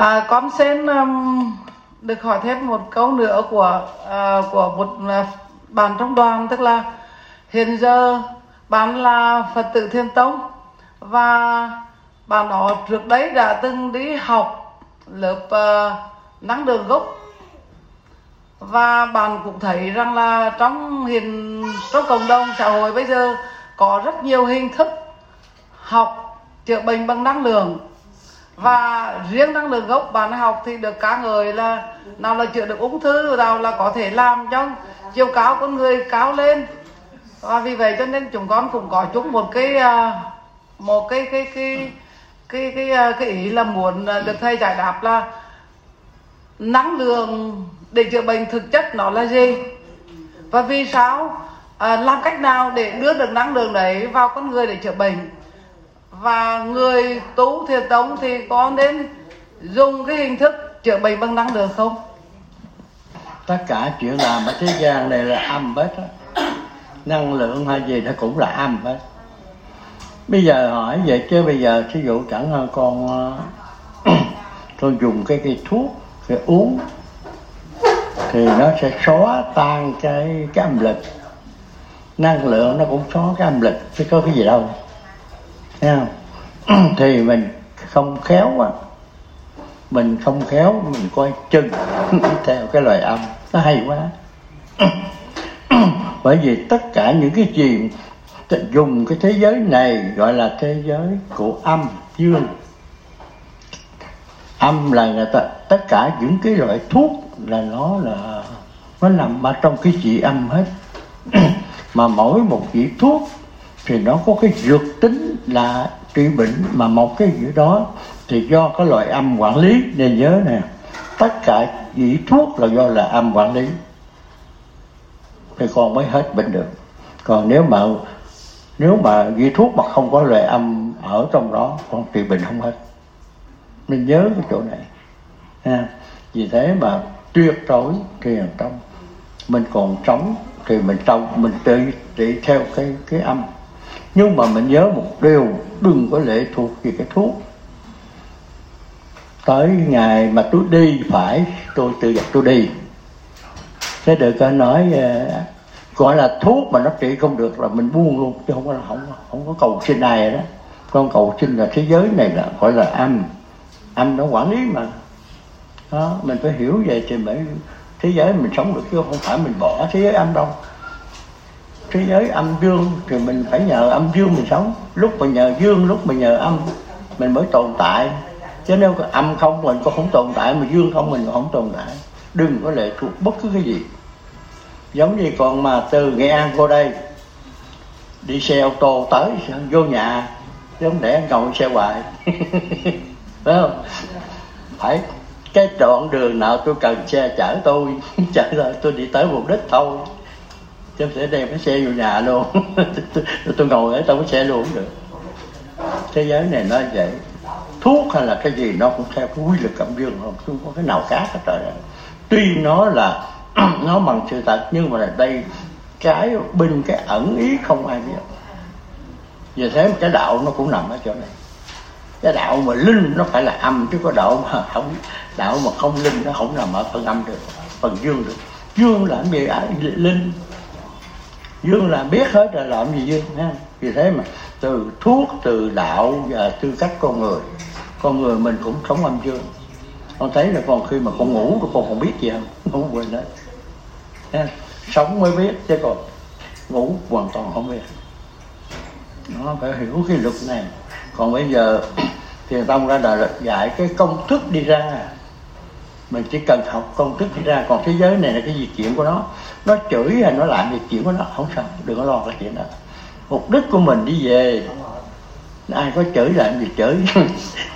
À, con xin um, được hỏi thêm một câu nữa của uh, của một uh, bạn trong đoàn. Tức là hiện giờ bạn là Phật tử Thiên Tông và bạn đó trước đấy đã từng đi học lớp uh, năng đường gốc. Và bạn cũng thấy rằng là trong hiện trong cộng đồng xã hội bây giờ có rất nhiều hình thức học chữa bệnh bằng năng lượng và riêng năng lượng gốc bạn học thì được ca ngợi là nào là chữa được ung thư nào là có thể làm cho chiều cao con người cao lên. Và vì vậy cho nên chúng con cũng có chúng một cái à, một cái cái cái cái cái cái, cái ý là muốn à, được thầy giải đáp là năng lượng để chữa bệnh thực chất nó là gì? Và vì sao à, làm cách nào để đưa được năng lượng đấy vào con người để chữa bệnh? Và người tu thiền tông thì có nên dùng cái hình thức chữa bệnh bằng năng lượng không? Tất cả chuyện làm ở thế gian này là âm hết á năng lượng hay gì nó cũng là âm hết bây giờ hỏi vậy chứ bây giờ thí dụ chẳng hơn con ờ, tôi dùng cái cái thuốc, cái uống, thì nó sẽ xóa tan cái cái âm lực. Năng lượng nó cũng xóa cái âm lực, chứ có cái gì đâu. thì mình không khéo quá. Mình không khéo, mình coi chừng theo cái loại âm. Nó hay quá. Bởi vì tất cả những cái gì dùng cái thế giới này, gọi là thế giới của âm, dương. Âm là người ta, tất cả những cái loại thuốc là nó là, nó nằm ở trong cái trị âm hết. Mà mỗi một vị thuốc thì nó có cái dược tính là trị bệnh mà một cái gì đó thì do cái loại âm quản lý, nên nhớ nè, tất cả vị thuốc là do là âm quản lý. Thì con mới hết bệnh được. Còn nếu mà nếu mà vị thuốc mà không có loại âm ở trong đó, con trị bệnh không hết. Nên nhớ cái chỗ này. Ha. vì thế mà tuyệt đối thiền tông mình còn sống thì mình trong mình tự trị theo cái cái âm nhưng mà mình nhớ một điều đừng có lệ thuộc về cái thuốc. Tới ngày mà tôi đi phải tôi tự dập tôi đi. Thế được có nói ờ, gọi là thuốc mà nó trị không được là mình buông luôn chứ không có không không có cầu xin ai đó. Con cầu xin là thế giới này là gọi là âm. Âm nó quản lý mà. Đó, mình phải hiểu về thì mới thế giới mình sống được chứ không phải mình bỏ thế giới âm đâu thế giới âm dương thì mình phải nhờ âm dương mình sống. Lúc mà nhờ dương lúc mà nhờ âm mình mới tồn tại. Chứ nếu âm không mình cũng không tồn tại mà dương không mình cũng không tồn tại. Đừng có lệ thuộc bất cứ cái gì. Giống như còn mà từ nghệ an vô đây đi xe ô tô tới vô nhà giống để ngồi xe hoài. Phải không? Phải. Cái đoạn đường nào tôi cần xe chở tôi chở tôi, tôi đi tới mục đích thôi chứ sẽ đem cái xe vô nhà luôn. Tôi, tôi ngồi ở trong cái xe luôn cũng được. Thế giới này nó vậy. Thuốc hay là cái gì nó cũng theo cái quy luật cảm dương không không có cái nào khác hết trời tuy nó là nó bằng sự thật nhưng mà là đây cái bên cái ẩn ý không ai biết. Vì thế mà cái đạo nó cũng nằm ở chỗ này. Cái đạo mà linh nó phải là âm chứ có đạo mà không đạo mà không linh nó không nằm ở phần âm được phần dương được. Dương là gì linh dương là biết hết rồi, làm gì dương ha vì thế mà, từ thuốc, từ đạo và tư cách con người con người mình cũng sống âm dương. Con thấy là còn khi mà con ngủ rồi con còn biết gì không? Không quên đấy ha. sống mới biết, chứ còn ngủ hoàn toàn không biết. Nó phải hiểu cái luật này. Còn bây giờ thiền tông ra đời dạy cái công thức đi ra mình chỉ cần học công thức ra. Còn thế giới này là cái gì chuyện của nó. Nó chửi hay nó làm việc chuyện của nó, không sao. Đừng có lo cái chuyện đó. Mục đích của mình đi về. Ai có chửi làm gì chửi.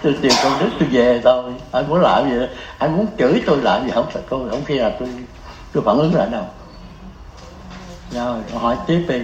Tôi tìm công đức tôi về thôi. Anh muốn làm gì? Anh muốn chửi tôi làm gì? Không sợ tôi không khi nào tôi tôi phản ứng lại đâu rồi hỏi tiếp đi.